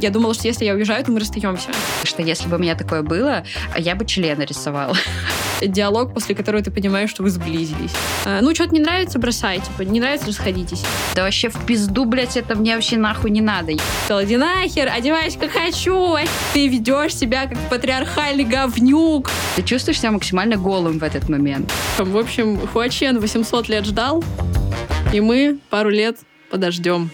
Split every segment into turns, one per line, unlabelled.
Я думала, что если я уезжаю, то мы расстаемся.
Что если бы у меня такое было, я бы члена рисовала.
Диалог, после которого ты понимаешь, что вы сблизились. А, ну, что-то не нравится, бросай. Типа, не нравится, расходитесь.
Да вообще в пизду, блядь, это мне вообще нахуй не надо.
Сказала, иди нахер, одевайся как хочу. Ты ведешь себя как патриархальный говнюк.
Ты чувствуешь себя максимально голым в этот момент.
В общем, Хуачен 800 лет ждал, и мы пару лет подождем.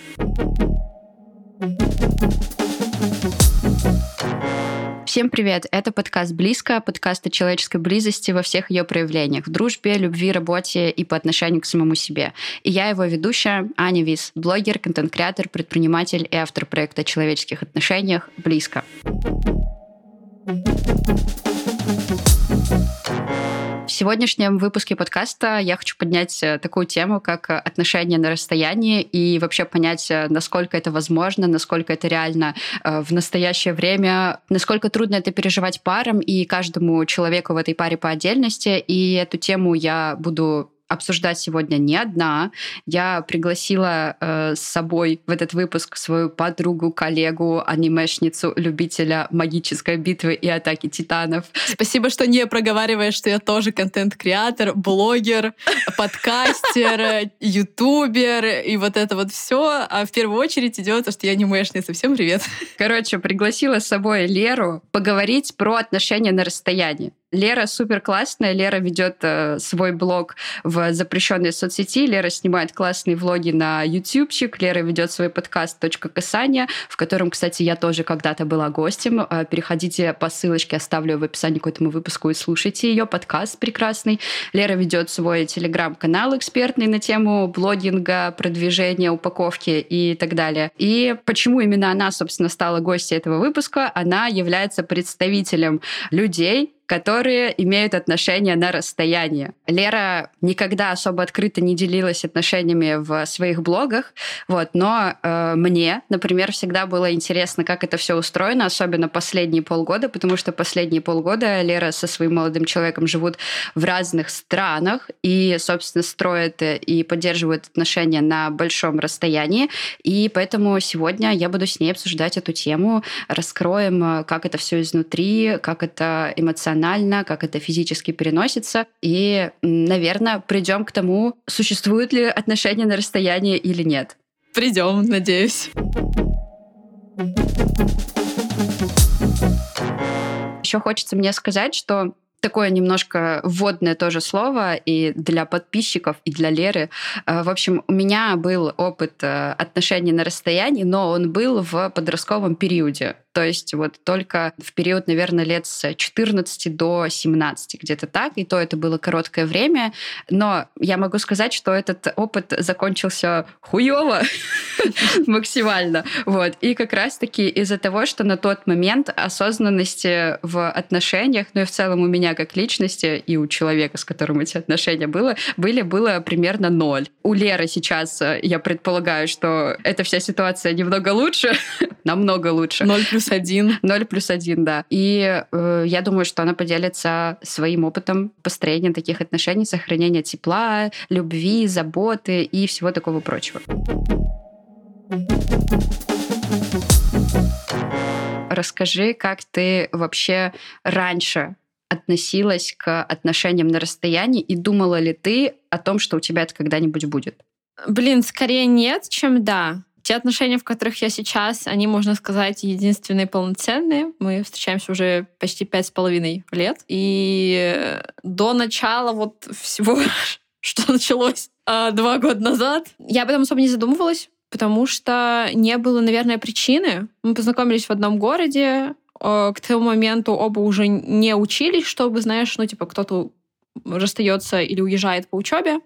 Всем привет! Это подкаст «Близко», подкаст о человеческой близости во всех ее проявлениях, в дружбе, любви, работе и по отношению к самому себе. И я его ведущая Аня Вис, блогер, контент-креатор, предприниматель и автор проекта о человеческих отношениях «Близко». В сегодняшнем выпуске подкаста я хочу поднять э, такую тему, как э, отношения на расстоянии и вообще понять, э, насколько это возможно, насколько это реально в настоящее время, насколько трудно это переживать парам и каждому человеку в этой паре по отдельности. И эту тему я буду обсуждать сегодня не одна. Я пригласила э, с собой в этот выпуск свою подругу, коллегу, анимешницу, любителя магической битвы и атаки титанов.
Спасибо, что не проговариваешь, что я тоже контент-креатор, блогер, подкастер, ютубер и вот это вот все. А в первую очередь идет то, что я анимешница. Всем привет.
Короче, пригласила с собой Леру поговорить про отношения на расстоянии. Лера супер классная. Лера ведет э, свой блог в запрещенной соцсети. Лера снимает классные влоги на ютубчик. Лера ведет свой подкаст «Точка касания», в котором, кстати, я тоже когда-то была гостем. Э, переходите по ссылочке, оставлю в описании к этому выпуску и слушайте ее. Подкаст прекрасный. Лера ведет свой телеграм-канал экспертный на тему блогинга, продвижения, упаковки и так далее. И почему именно она, собственно, стала гостьей этого выпуска? Она является представителем людей, которые имеют отношения на расстоянии. Лера никогда особо открыто не делилась отношениями в своих блогах, вот, но э, мне, например, всегда было интересно, как это все устроено, особенно последние полгода, потому что последние полгода Лера со своим молодым человеком живут в разных странах и, собственно, строят и поддерживают отношения на большом расстоянии, и поэтому сегодня я буду с ней обсуждать эту тему, раскроем, как это все изнутри, как это эмоционально эмоционально, как это физически переносится. И, наверное, придем к тому, существуют ли отношения на расстоянии или нет.
Придем, надеюсь.
Еще хочется мне сказать, что такое немножко вводное тоже слово и для подписчиков, и для Леры. Э, в общем, у меня был опыт э, отношений на расстоянии, но он был в подростковом периоде. То есть вот только в период, наверное, лет с 14 до 17, где-то так. И то это было короткое время. Но я могу сказать, что этот опыт закончился хуево максимально. Вот. И как раз-таки из-за того, что на тот момент осознанности в отношениях, ну и в целом у меня как личности и у человека, с которым эти отношения было, были, было примерно ноль. У Леры сейчас, э, я предполагаю, что эта вся ситуация немного лучше, намного лучше.
Ноль плюс один.
Ноль плюс один, да. И э, я думаю, что она поделится своим опытом построения таких отношений, сохранения тепла, любви, заботы и всего такого прочего. Расскажи, как ты вообще раньше относилась к отношениям на расстоянии и думала ли ты о том, что у тебя это когда-нибудь будет?
Блин, скорее нет, чем да. Те отношения, в которых я сейчас, они, можно сказать, единственные полноценные. Мы встречаемся уже почти пять с половиной лет. И до начала вот всего, что началось а, два года назад, я об этом особо не задумывалась, потому что не было, наверное, причины. Мы познакомились в одном городе, к тому моменту оба уже не учились, чтобы, знаешь, ну, типа, кто-то расстается или уезжает по учебе,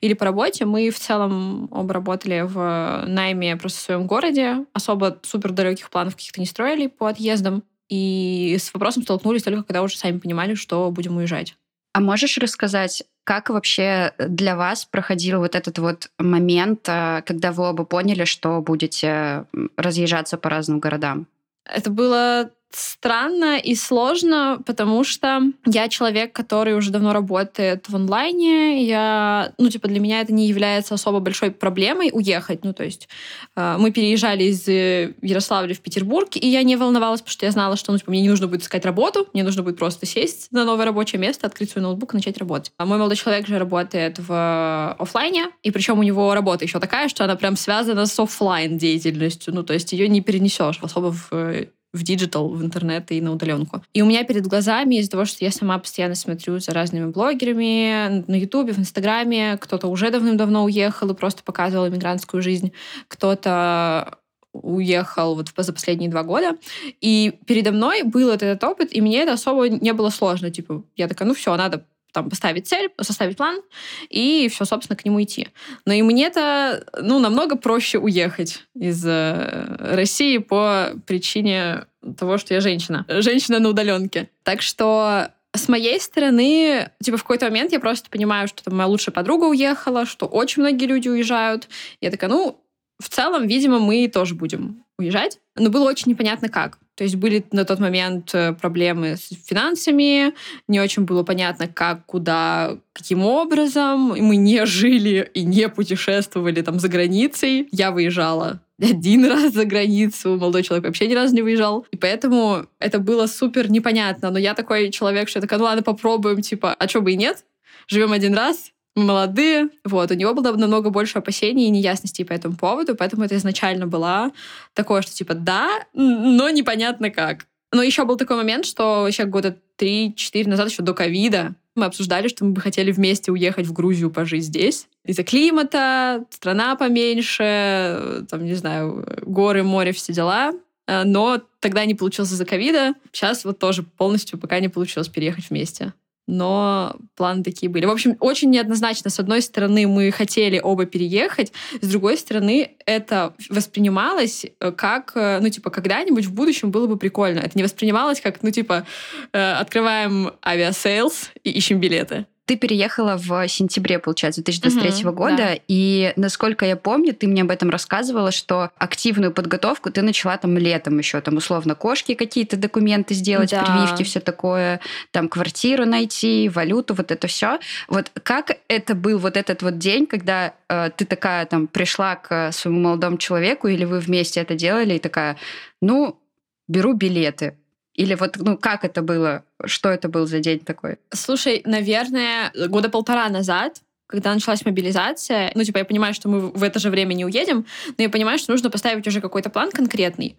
или по работе. Мы в целом оба работали в найме просто в своем городе. Особо супер далеких планов каких-то не строили по отъездам. И с вопросом столкнулись только когда уже сами понимали, что будем уезжать.
А можешь рассказать, как вообще для вас проходил вот этот вот момент, э, когда вы оба поняли, что будете разъезжаться по разным городам?
Это было странно и сложно, потому что я человек, который уже давно работает в онлайне. Я, ну, типа, для меня это не является особо большой проблемой уехать. Ну, то есть э, мы переезжали из э, Ярославля в Петербург, и я не волновалась, потому что я знала, что, ну, типа, мне не нужно будет искать работу, мне нужно будет просто сесть на новое рабочее место, открыть свой ноутбук и начать работать. А мой молодой человек же работает в офлайне, и причем у него работа еще такая, что она прям связана с офлайн деятельностью. Ну, то есть ее не перенесешь особо в э, в диджитал, в интернет и на удаленку. И у меня перед глазами из-за того, что я сама постоянно смотрю за разными блогерами на Ютубе, в Инстаграме, кто-то уже давным-давно уехал и просто показывал иммигрантскую жизнь, кто-то уехал вот за последние два года. И передо мной был этот опыт, и мне это особо не было сложно. Типа, я такая, ну все, надо там поставить цель, составить план и все, собственно, к нему идти. Но и мне-то, ну, намного проще уехать из э, России по причине того, что я женщина. Женщина на удаленке. Так что с моей стороны, типа, в какой-то момент я просто понимаю, что там моя лучшая подруга уехала, что очень многие люди уезжают. Я такая, ну, в целом, видимо, мы тоже будем уезжать. Но было очень непонятно как. То есть были на тот момент э, проблемы с финансами, не очень было понятно, как, куда, каким образом. И мы не жили и не путешествовали там за границей. Я выезжала один раз за границу, молодой человек вообще ни разу не выезжал. И поэтому это было супер непонятно. Но я такой человек, что я такая, ну ладно, попробуем, типа, а что бы и нет? Живем один раз, молодые. Вот, у него было намного больше опасений и неясностей по этому поводу, поэтому это изначально было такое, что типа да, но непонятно как. Но еще был такой момент, что еще года 3-4 назад, еще до ковида, мы обсуждали, что мы бы хотели вместе уехать в Грузию пожить здесь. Из-за климата, страна поменьше, там, не знаю, горы, море, все дела. Э, но тогда не получилось из-за ковида. Сейчас вот тоже полностью пока не получилось переехать вместе но планы такие были. В общем, очень неоднозначно. С одной стороны, мы хотели оба переехать, с другой стороны, это воспринималось э, как, э, ну, типа, когда-нибудь в будущем было бы прикольно. Это не воспринималось как, ну, типа, э, открываем Aviasales и ищем билеты.
Ты переехала в сентябре, получается, 2023 угу, года, да. и, насколько я помню, ты мне об этом рассказывала, что активную подготовку ты начала там летом еще, там условно кошке какие-то документы сделать, да. прививки, все такое, там квартиру найти, валюту, вот это все. Вот как это был вот этот вот день, когда э, ты такая там пришла к своему молодому человеку, или вы вместе это делали, и такая, ну, беру билеты. Или вот, ну, как это было? Что это был за день такой?
Слушай, наверное, года полтора назад когда началась мобилизация, ну, типа, я понимаю, что мы в это же время не уедем, но я понимаю, что нужно поставить уже какой-то план конкретный.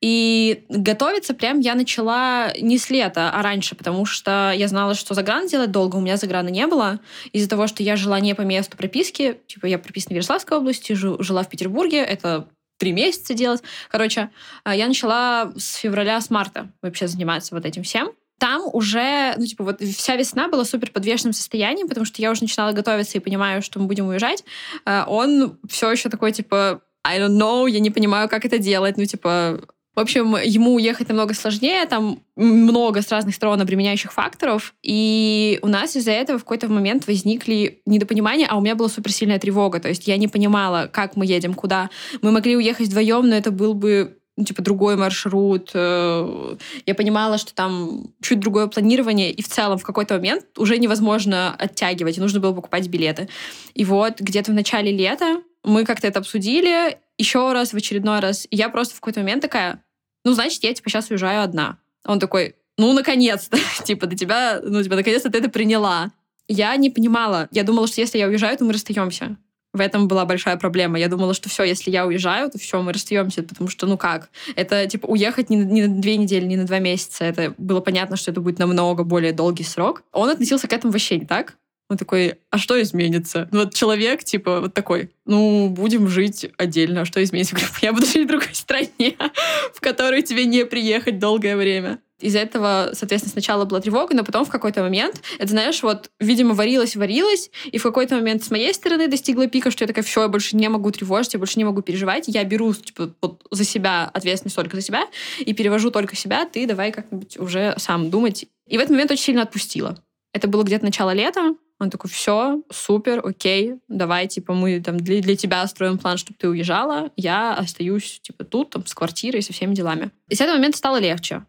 И готовиться прям я начала не с лета, а раньше, потому что я знала, что загран делать долго, у меня заграна не было. Из-за того, что я жила не по месту прописки, типа, я прописана в Ярославской области, жила в Петербурге, это три месяца делать. Короче, а, я начала с февраля, с марта вообще заниматься вот этим всем. Там уже, ну, типа, вот вся весна была супер подвешенном состоянии, потому что я уже начинала готовиться и понимаю, что мы будем уезжать. А, он все еще такой, типа, I don't know, я не понимаю, как это делать. Ну, типа, в общем, ему уехать намного сложнее, там много с разных сторон обременяющих факторов, и у нас из-за этого в какой-то момент возникли недопонимания, а у меня была суперсильная тревога, то есть я не понимала, как мы едем, куда. Мы могли уехать вдвоем, но это был бы ну, типа другой маршрут. Э, я понимала, что там чуть другое планирование, и в целом в какой-то момент уже невозможно оттягивать, и нужно было покупать билеты. И вот где-то в начале лета мы как-то это обсудили, еще раз, в очередной раз. И я просто в какой-то момент такая, ну, значит, я, типа, сейчас уезжаю одна. Он такой, ну, наконец-то, типа, до тебя, ну, типа, наконец-то ты это приняла. Я не понимала. Я думала, что если я уезжаю, то мы расстаемся. В этом была большая проблема. Я думала, что все, если я уезжаю, то все, мы расстаемся, потому что, ну как? Это, типа, уехать не, не на две недели, не на два месяца. Это было понятно, что это будет намного более долгий срок. Он относился к этому вообще не так. Он такой, а что изменится? Ну, вот человек, типа, вот такой, ну, будем жить отдельно, а что изменится? Я буду жить в другой стране, в которую тебе не приехать долгое время. Из-за этого, соответственно, сначала была тревога, но потом в какой-то момент, это, знаешь, вот, видимо, варилась, варилась, и в какой-то момент с моей стороны достигла пика, что я такая, все, я больше не могу тревожить, я больше не могу переживать, я беру, типа, вот за себя ответственность только за себя, и перевожу только себя, ты давай как-нибудь уже сам думать. И в этот момент очень сильно отпустила. Это было где-то начало лета, он такой, все, супер, окей, давай, типа, мы там для, для тебя строим план, чтобы ты уезжала, я остаюсь, типа, тут, там, с квартирой, со всеми делами. И с этого момента стало легче.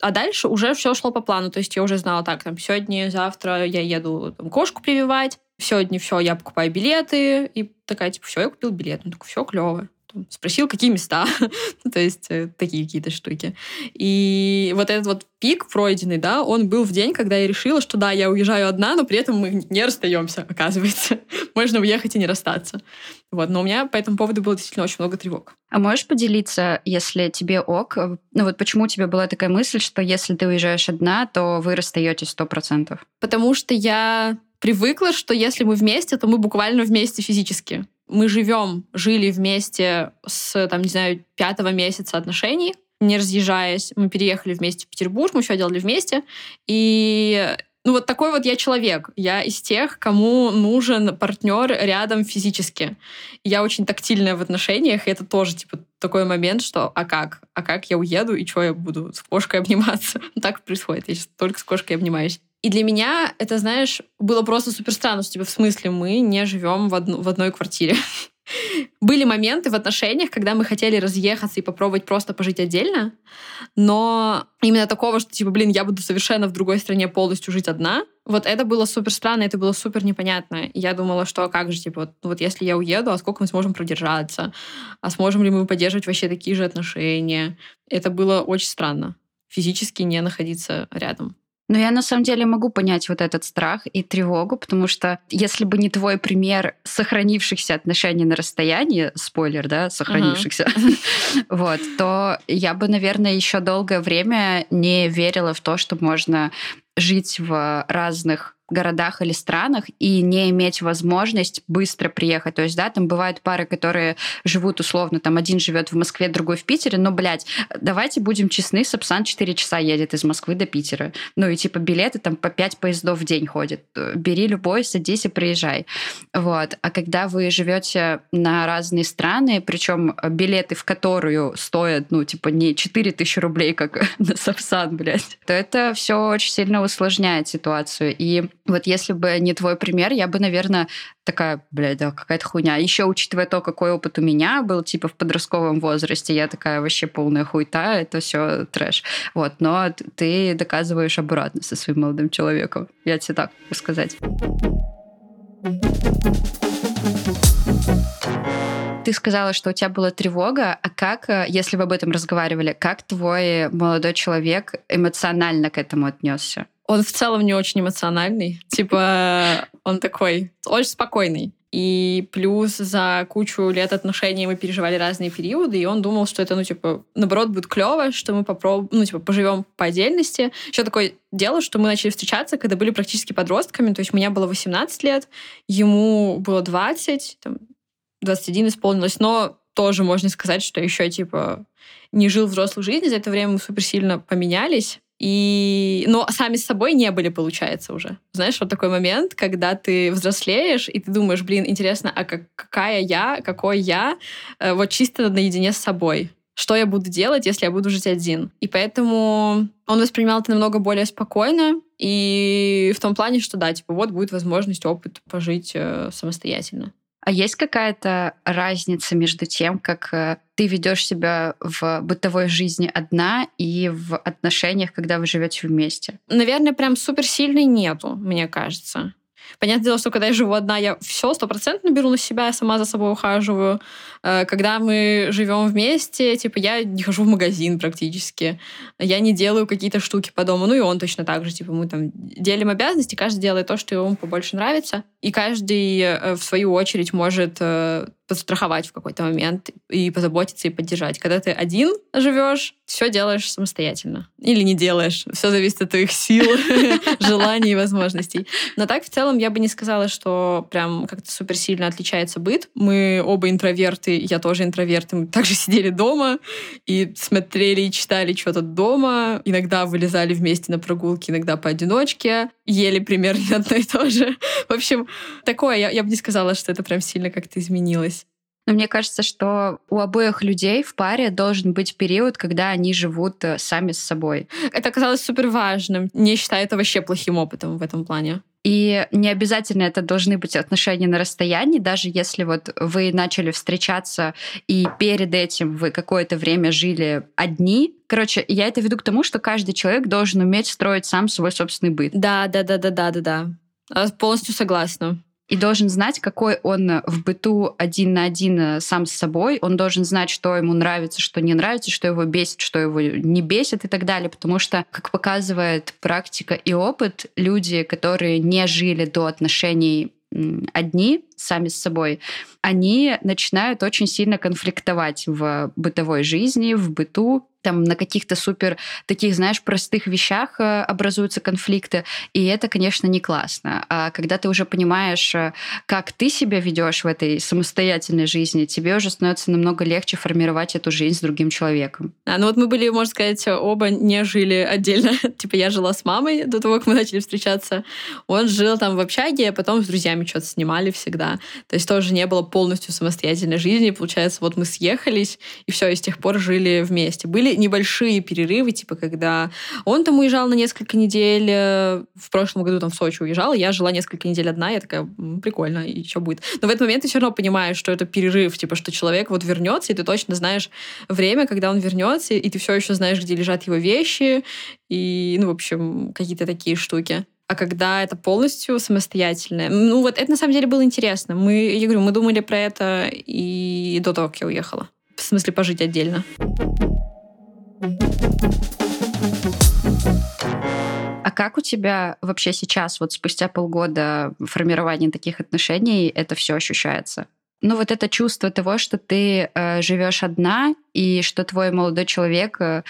А дальше уже все шло по плану. То есть я уже знала, так, там, сегодня, завтра я еду там, кошку прививать, сегодня все, я покупаю билеты. И такая, типа, все, я купил билет. Ну, так, все клево спросил, какие места, ну, то есть э, такие какие-то штуки. И вот этот вот пик пройденный, да, он был в день, когда я решила, что да, я уезжаю одна, но при этом мы не расстаемся, оказывается. Можно уехать и не расстаться. Вот, но у меня по этому поводу было действительно очень много тревог.
А можешь поделиться, если тебе ок, э, ну вот почему у тебя была такая мысль, что если ты уезжаешь одна, то вы расстаетесь сто процентов?
Потому что я привыкла, что если мы вместе, то мы буквально вместе физически мы живем, жили вместе с, там, не знаю, пятого месяца отношений, не разъезжаясь. Мы переехали вместе в Петербург, мы все делали вместе. И ну вот такой вот я человек. Я из тех, кому нужен партнер рядом физически. Я очень тактильная в отношениях, и это тоже типа такой момент, что а как? А как я уеду, и что я буду с кошкой обниматься? так происходит. Я сейчас только с кошкой обнимаюсь. И для меня это, знаешь, было просто супер странно, что типа, в смысле мы не живем в, одну, в одной квартире. Были моменты в отношениях, когда мы хотели разъехаться и попробовать просто пожить отдельно, но именно такого, что, типа, блин, я буду совершенно в другой стране полностью жить одна, вот это было супер странно, это было супер непонятно. Я думала, что а как же, типа, вот, вот если я уеду, а сколько мы сможем продержаться? А сможем ли мы поддерживать вообще такие же отношения? Это было очень странно. Физически не находиться рядом.
Но я на самом деле могу понять вот этот страх и тревогу, потому что если бы не твой пример сохранившихся отношений на расстоянии, спойлер, да, сохранившихся, вот, то я бы, наверное, еще долгое время не верила в то, что можно жить в разных городах или странах и не иметь возможность быстро приехать. То есть, да, там бывают пары, которые живут условно, там один живет в Москве, другой в Питере, но, блядь, давайте будем честны, Сапсан 4 часа едет из Москвы до Питера. Ну и типа билеты там по 5 поездов в день ходят. Бери любой, садись и приезжай. Вот. А когда вы живете на разные страны, причем билеты в которую стоят, ну, типа, не 4 тысячи рублей, как на Сапсан, блядь, то это все очень сильно усложняет ситуацию. И вот если бы не твой пример, я бы, наверное, такая, блядь, да, какая-то хуйня. Еще учитывая то, какой опыт у меня был, типа, в подростковом возрасте, я такая вообще полная хуйта, это все трэш. Вот, но ты доказываешь обратно со своим молодым человеком. Я тебе так сказать. Ты сказала, что у тебя была тревога, а как, э, если вы об этом разговаривали, как твой молодой человек эмоционально к этому отнесся?
Он в целом не очень эмоциональный. Типа, он такой очень спокойный. И плюс за кучу лет отношений мы переживали разные периоды, и он думал, что это, ну, типа, наоборот, будет клево, что мы попробуем, ну, типа, поживем по отдельности. Еще такое дело, что мы начали встречаться, когда были практически подростками, то есть мне было 18 лет, ему было 20, там, 21 исполнилось, но тоже можно сказать, что еще, типа, не жил взрослую жизнь, за это время мы супер сильно поменялись. И, но сами с собой не были, получается, уже. Знаешь, вот такой момент, когда ты взрослеешь, и ты думаешь, блин, интересно, а как, какая я, какой я, э, вот чисто наедине с собой. Что я буду делать, если я буду жить один? И поэтому он воспринимал это намного более спокойно, и в том плане, что да, типа вот будет возможность, опыт пожить э, самостоятельно.
А есть какая-то разница между тем, как э, ты ведешь себя в бытовой жизни одна и в отношениях, когда вы живете вместе?
Наверное, прям суперсильной нету, мне кажется. Понятное дело, что когда я живу одна, я все стопроцентно беру на себя, я сама за собой ухаживаю. Э, когда мы живем вместе, типа, я не хожу в магазин практически. Я не делаю какие-то штуки по дому. Ну и он точно так же. Типа, мы там делим обязанности, каждый делает то, что ему побольше нравится. И каждый, э, в свою очередь, может э, подстраховать в какой-то момент и позаботиться и поддержать. Когда ты один живешь, все делаешь самостоятельно. Или не делаешь. Все зависит от твоих сил, желаний и возможностей. Но так в целом я бы не сказала, что прям как-то супер сильно отличается быт. Мы оба интроверты, я тоже интроверт. Мы также сидели дома и смотрели и читали что-то дома. Иногда вылезали вместе на прогулки, иногда поодиночке. Ели примерно одно и то же. В общем, такое, я, я бы не сказала, что это прям сильно как-то изменилось.
Но мне кажется, что у обоих людей в паре должен быть период, когда они живут э, сами с собой.
Это оказалось супер важным. Не считаю это вообще плохим опытом в этом плане.
И не обязательно это должны быть отношения на расстоянии, даже если вот вы начали встречаться, и перед этим вы какое-то время жили одни. Короче, я это веду к тому, что каждый человек должен уметь строить сам свой собственный быт.
Да, да, да, да, да, да, да. Полностью согласна
и должен знать, какой он в быту один на один э, сам с собой. Он должен знать, что ему нравится, что не нравится, что его бесит, что его не бесит и так далее. Потому что, как показывает практика и опыт, люди, которые не жили до отношений одни сами с собой, они начинают очень сильно конфликтовать в бытовой жизни, в быту, там на каких-то супер таких, знаешь, простых вещах э, образуются конфликты, и это, конечно, не классно. А когда ты уже понимаешь, э, как ты себя ведешь в этой самостоятельной жизни, тебе уже становится намного легче формировать эту жизнь с другим человеком.
А, ну вот мы были, можно сказать, оба не жили отдельно. типа я жила с мамой до того, как мы начали встречаться. Он жил там в общаге, а потом с друзьями что-то снимали всегда. То есть тоже не было полностью самостоятельной жизни. Получается, вот мы съехались, и все, и с тех пор жили вместе. Были небольшие перерывы, типа, когда он там уезжал на несколько недель, э, в прошлом году там в Сочи уезжал, я жила несколько недель одна, я такая, прикольно, и что будет? Но в этот момент ты все равно понимаешь, что это перерыв, типа, что человек вот вернется, и ты точно знаешь время, когда он вернется, и ты все еще знаешь, где лежат его вещи, и, ну, в общем, какие-то такие штуки. А когда это полностью самостоятельное, ну вот это на самом деле было интересно. Мы, я говорю, мы думали про это и до того, как я уехала. В смысле, пожить отдельно.
А как у тебя вообще сейчас, вот спустя полгода формирования таких отношений, это все ощущается? Ну вот это чувство того, что ты э, живешь одна и что твой молодой человек э,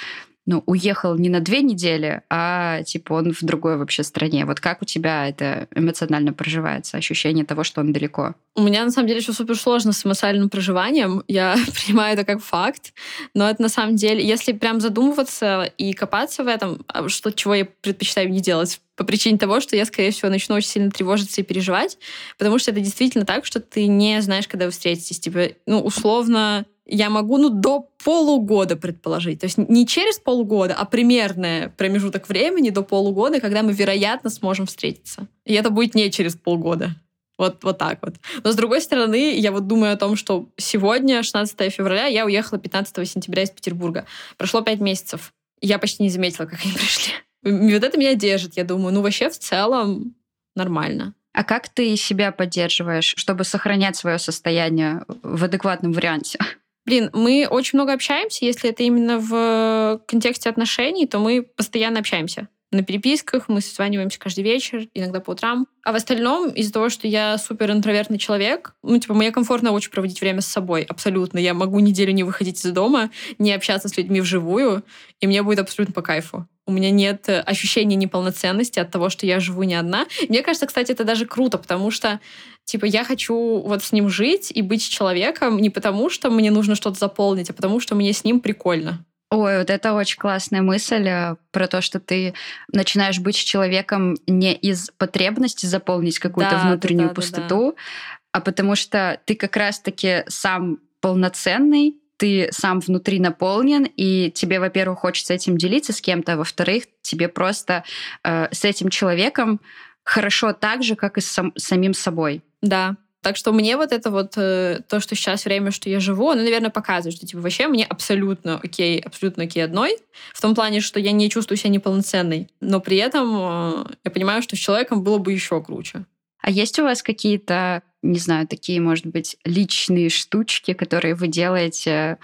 ну, уехал не на две недели, а типа он в другой вообще стране. Вот как у тебя это эмоционально проживается, ощущение того, что он далеко?
У меня на самом деле еще супер сложно с эмоциональным проживанием. Я принимаю это как факт. Но это на самом деле, если прям задумываться и копаться в этом, а что чего я предпочитаю не делать по причине того, что я, скорее всего, начну очень сильно тревожиться и переживать, потому что это действительно так, что ты не знаешь, когда вы встретитесь. Типа, ну, условно, я могу ну, до полугода предположить. То есть не через полгода, а примерный промежуток времени до полугода, когда мы, вероятно, сможем встретиться. И это будет не через полгода. Вот, вот так вот. Но с другой стороны, я вот думаю о том, что сегодня, 16 февраля, я уехала 15 сентября из Петербурга. Прошло пять месяцев. Я почти не заметила, как они пришли. И вот это меня держит. Я думаю, ну вообще в целом нормально.
А как ты себя поддерживаешь, чтобы сохранять свое состояние в адекватном варианте?
Блин, мы очень много общаемся. Если это именно в контексте отношений, то мы постоянно общаемся. На переписках мы созваниваемся каждый вечер, иногда по утрам. А в остальном, из-за того, что я супер интровертный человек, ну, типа, мне комфортно очень проводить время с собой, абсолютно. Я могу неделю не выходить из дома, не общаться с людьми вживую, и мне будет абсолютно по кайфу. У меня нет ощущения неполноценности от того, что я живу не одна. Мне кажется, кстати, это даже круто, потому что Типа, я хочу вот с ним жить и быть человеком не потому, что мне нужно что-то заполнить, а потому, что мне с ним прикольно.
Ой, вот это очень классная мысль э, про то, что ты начинаешь быть человеком не из потребности заполнить какую-то да, внутреннюю да, да, пустоту, да, да. а потому что ты как раз-таки сам полноценный, ты сам внутри наполнен, и тебе, во-первых, хочется этим делиться с кем-то, а во-вторых, тебе просто э, с этим человеком хорошо так же, как и с сам, самим собой.
Да. Так что мне вот это вот э, то, что сейчас время, что я живу, оно, наверное, показывает, что типа вообще мне абсолютно окей, абсолютно окей одной. В том плане, что я не чувствую себя неполноценной. Но при этом э, я понимаю, что с человеком было бы еще круче.
А есть у вас какие-то, не знаю, такие, может быть, личные штучки, которые вы делаете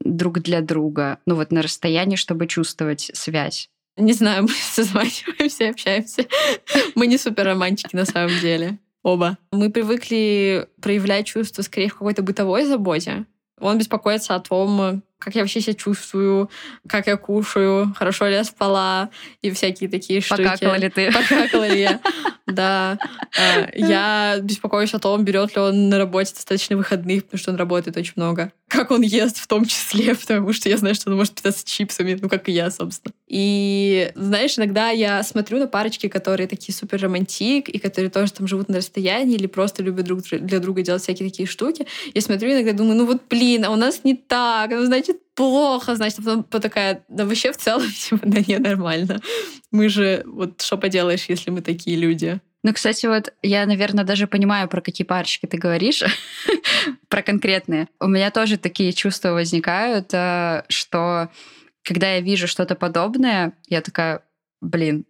друг для друга, ну вот на расстоянии, чтобы чувствовать связь?
Не знаю, мы созваниваемся, общаемся. Мы не супер романтики на самом деле. Оба. Мы привыкли проявлять чувства скорее в какой-то бытовой заботе. Он беспокоится о том, как я вообще себя чувствую, как я кушаю, хорошо ли я спала и всякие такие штуки.
Покакала ли ты?
Покакала ли я. Да. А, я беспокоюсь о том, берет ли он на работе достаточно выходных, потому что он работает очень много. Как он ест в том числе, потому что я знаю, что он может питаться чипсами, ну, как и я, собственно. И, знаешь, иногда я смотрю на парочки, которые такие супер романтик, и которые тоже там живут на расстоянии, или просто любят друг для друга делать всякие такие штуки. Я смотрю иногда думаю, ну вот, блин, а у нас не так, ну, значит, плохо, значит, потом такая, да вообще в целом, типа, да не, нормально. Мы же, вот что поделаешь, если мы такие люди.
Ну, кстати, вот я, наверное, даже понимаю, про какие парочки ты говоришь, про конкретные. У меня тоже такие чувства возникают, э, что когда я вижу что-то подобное, я такая, блин.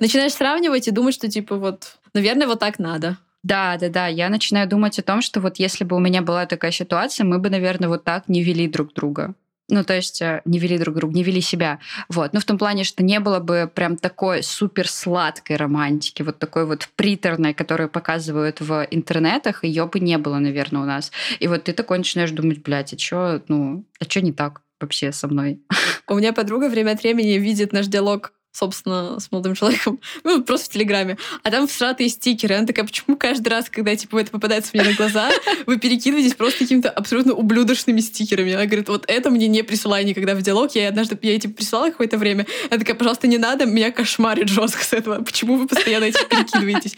Начинаешь сравнивать и думать, что типа вот, наверное, вот так надо.
Да, да, да. Я начинаю думать о том, что вот если бы у меня была такая ситуация, мы бы, наверное, вот так не вели друг друга. Ну, то есть э, не вели друг друга, не вели себя. Вот. Ну, в том плане, что не было бы прям такой супер сладкой романтики, вот такой вот приторной, которую показывают в интернетах, ее бы не было, наверное, у нас. И вот ты такой начинаешь думать, блядь, а что, ну, а что не так вообще со мной?
У меня подруга время от времени видит наш диалог собственно, с молодым человеком, ну, просто в Телеграме. А там всратые стикеры. Она такая, почему каждый раз, когда, типа, это попадается мне на глаза, вы перекидываетесь просто какими-то абсолютно ублюдочными стикерами. Она говорит, вот это мне не присылай никогда в диалог. Я однажды, я эти присылала какое-то время. Она такая, пожалуйста, не надо, меня кошмарит жестко с этого. Почему вы постоянно этим перекидываетесь?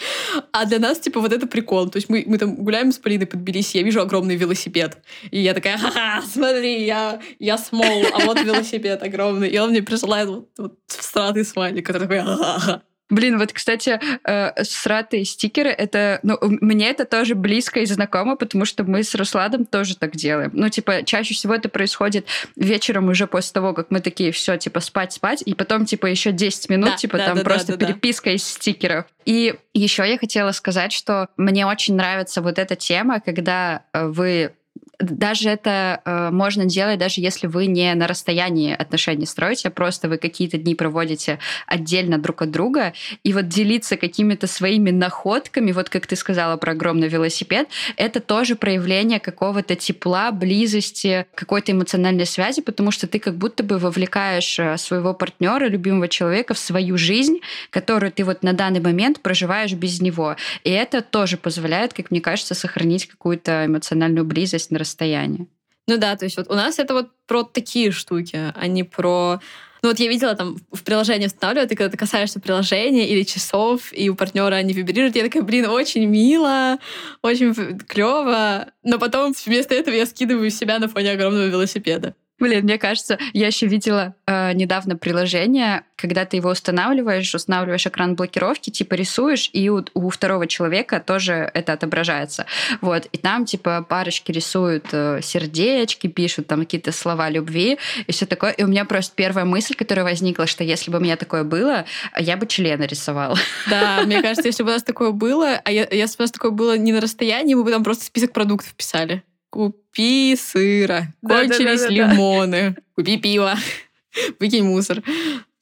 А для нас, типа, вот это прикол. То есть мы, мы там гуляем с Полиной под Тбилиси, я вижу огромный велосипед. И я такая, ха-ха, смотри, я, я смол, а вот велосипед огромный. И он мне присылает вот, вот всратый смайлик, который такой.
Блин, вот, кстати, э, сратые стикеры, это, ну, мне это тоже близко и знакомо, потому что мы с Русладом тоже так делаем. Ну, типа, чаще всего это происходит вечером уже после того, как мы такие, все, типа, спать-спать, и потом, типа, еще 10 минут, да, типа, да, там да, просто да, переписка да. из стикеров. И еще я хотела сказать, что мне очень нравится вот эта тема, когда э, вы даже это э, можно делать, даже если вы не на расстоянии отношений строите, а просто вы какие-то дни проводите отдельно друг от друга, и вот делиться какими-то своими находками, вот как ты сказала про огромный велосипед, это тоже проявление какого-то тепла, близости, какой-то эмоциональной связи, потому что ты как будто бы вовлекаешь э, своего партнера, любимого человека в свою жизнь, которую ты вот на данный момент проживаешь без него. И это тоже позволяет, как мне кажется, сохранить какую-то эмоциональную близость на расстоянии расстоянии.
Ну да, то есть вот у нас это вот про такие штуки, а не про ну вот я видела там в приложении устанавливают, и когда ты касаешься приложения или часов, и у партнера они вибрируют, я такая, блин, очень мило, очень клево. Но потом вместо этого я скидываю себя на фоне огромного велосипеда.
Блин, мне кажется, я еще видела э, недавно приложение, когда ты его устанавливаешь, устанавливаешь экран блокировки, типа рисуешь, и у, у второго человека тоже это отображается. Вот. И там, типа, парочки рисуют э, сердечки, пишут там какие-то слова любви и все такое. И у меня просто первая мысль, которая возникла, что если бы у меня такое было, я бы члена рисовала.
Да, мне кажется, если бы у нас такое было, а я, если бы у нас такое было не на расстоянии, мы бы там просто список продуктов писали. Купи сыра. Кончились лимоны. Купи пиво. Выкинь мусор.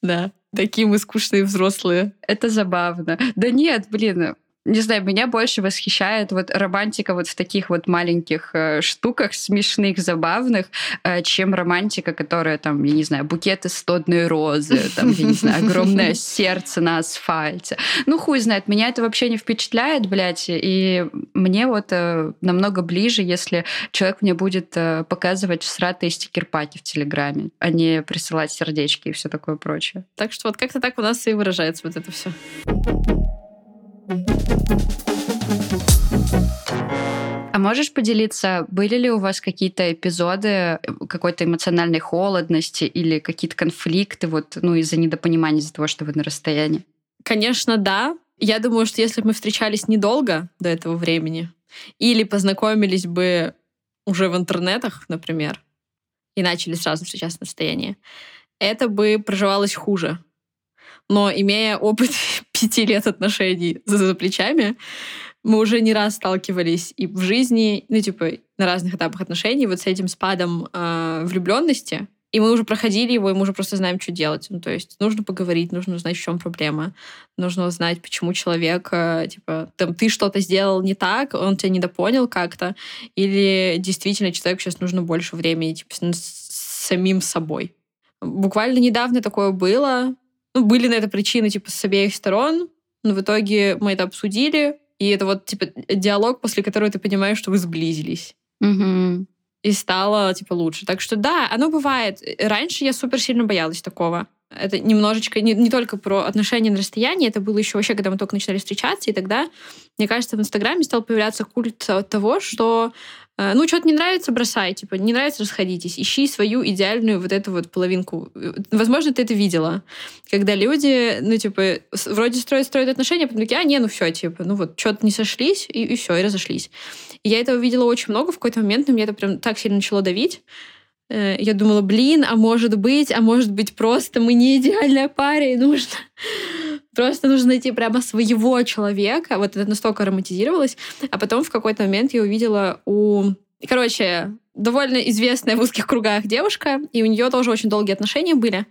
Да. Такие мы скучные взрослые.
Это забавно. Да нет, блин, не знаю, меня больше восхищает вот романтика вот в таких вот маленьких э, штуках, смешных, забавных, э, чем романтика, которая там, я не знаю, букеты стодной розы, там, я не знаю, огромное сердце на асфальте. Ну, хуй знает, меня это вообще не впечатляет, блядь, и мне вот э, намного ближе, если человек мне будет э, показывать сратые стикер-паки в Телеграме, а не присылать сердечки и все такое прочее.
Так что вот как-то так у нас и выражается вот это все.
А можешь поделиться, были ли у вас какие-то эпизоды э, какой-то эмоциональной холодности или какие-то конфликты вот, ну, из-за недопонимания, из-за того, что вы на расстоянии?
Конечно, да. Я думаю, что если бы мы встречались недолго до этого времени или познакомились бы уже в интернетах, например, и начали сразу встречаться на расстоянии, это бы проживалось хуже. Но имея опыт пяти лет отношений за, за плечами, мы уже не раз сталкивались и в жизни, ну, типа, на разных этапах отношений, вот с этим спадом э, а, влюбленности. И мы уже проходили его, и мы уже просто знаем, что делать. Ну, то есть нужно поговорить, нужно узнать, в чем проблема. Нужно узнать, почему человек, э, типа, там, ты что-то сделал не так, он тебя недопонял как-то. Или действительно человеку сейчас нужно больше времени, типа, с самим собой. Буквально недавно такое было ну, были на это причины, типа, с обеих сторон, но в итоге мы это обсудили, и это вот, типа, диалог, после которого ты понимаешь, что вы сблизились.
Угу.
И стало, типа, лучше. Так что да, оно бывает. Раньше я супер сильно боялась такого. Это немножечко не, не только про отношения на расстоянии, это было еще вообще, когда мы только начинали встречаться, и тогда, мне кажется, в Инстаграме стал появляться культ того, что Э, ну, что-то не нравится, бросай, типа, не нравится, расходитесь. Ищи свою идеальную вот эту вот половинку. Возможно, ты это видела. Когда люди, ну, типа, вроде строят, строят отношения, а потом такие, а, не, ну все, типа, ну вот, что-то не сошлись, и, и все, и разошлись. И я этого видела очень много в какой-то момент, но мне это прям так сильно начало давить. Э, я думала, блин, а может быть, а может быть просто мы не идеальная пара, и нужно просто нужно найти прямо своего человека. Вот это настолько романтизировалось. А потом в какой-то момент я увидела у... Короче, довольно известная в узких кругах девушка, и у нее тоже очень долгие отношения были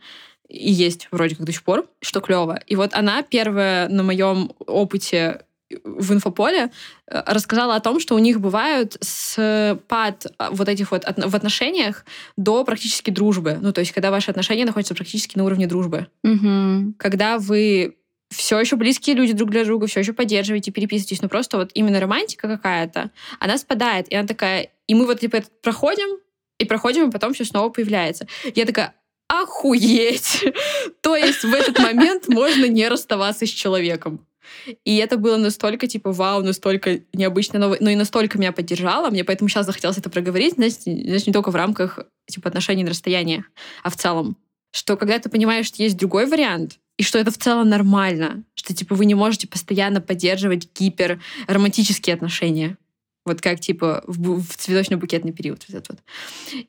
и есть вроде как до сих пор, что клево. И вот она первая на моем опыте в инфополе э, рассказала о том, что у них бывают спад а, вот этих вот в отношениях до практически дружбы. Ну, то есть, когда ваши отношения находятся практически на уровне дружбы.
Угу.
Когда вы все еще близкие люди друг для друга, все еще поддерживаете, переписываетесь, но просто вот именно романтика какая-то, она спадает, и она такая, и мы вот типа проходим, и проходим, и потом все снова появляется. Я такая, охуеть! То есть в этот момент можно не расставаться с человеком. И это было настолько, типа, вау, настолько необычно, но, но и настолько меня поддержало, мне поэтому сейчас захотелось это проговорить, знаете, знаете, не только в рамках, типа, отношений на расстоянии, а в целом. Что когда ты понимаешь, что есть другой вариант, и что это в целом нормально, что, типа, вы не можете постоянно поддерживать гипер романтические отношения. Вот как, типа, в, в цветочно-букетный период. Вот этот вот.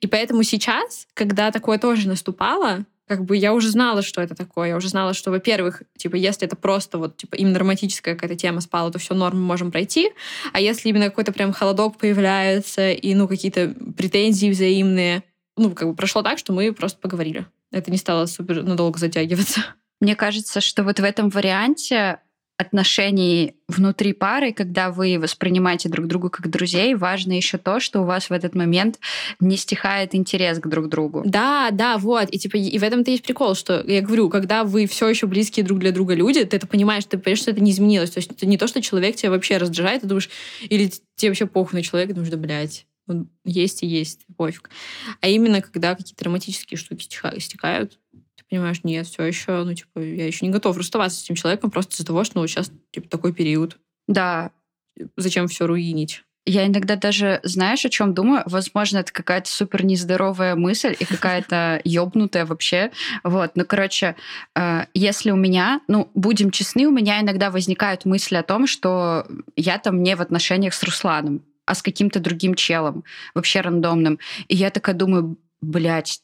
И поэтому сейчас, когда такое тоже наступало, как бы я уже знала, что это такое. Я уже знала, что, во-первых, типа, если это просто вот, типа, именно романтическая какая-то тема спала, то все норм, можем пройти. А если именно какой-то прям холодок появляется и, ну, какие-то претензии взаимные, ну, как бы прошло так, что мы просто поговорили. Это не стало супер надолго затягиваться.
Мне кажется, что вот в этом варианте отношений внутри пары, когда вы воспринимаете друг друга как друзей, важно еще то, что у вас в этот момент не стихает интерес к друг другу.
Да, да, вот. И типа и в этом-то есть прикол, что я говорю, когда вы все еще близкие друг для друга люди, ты это понимаешь, ты понимаешь, что это не изменилось. То есть это не то, что человек тебя вообще раздражает, ты думаешь, или тебе вообще похуй на человека, думаешь, да, блядь, он есть и есть, пофиг. А именно, когда какие-то романтические штуки стекают, понимаешь, нет, все еще, ну, типа, я еще не готов расставаться с этим человеком просто из-за того, что ну, сейчас, типа, такой период.
Да.
Зачем все руинить?
Я иногда даже, знаешь, о чем думаю? Возможно, это какая-то супер нездоровая мысль и какая-то ёбнутая вообще. Вот, ну, короче, э, если у меня, ну, будем честны, у меня иногда возникают мысли о том, что я там не в отношениях с Русланом, а с каким-то другим челом, вообще рандомным. И я такая думаю, блядь,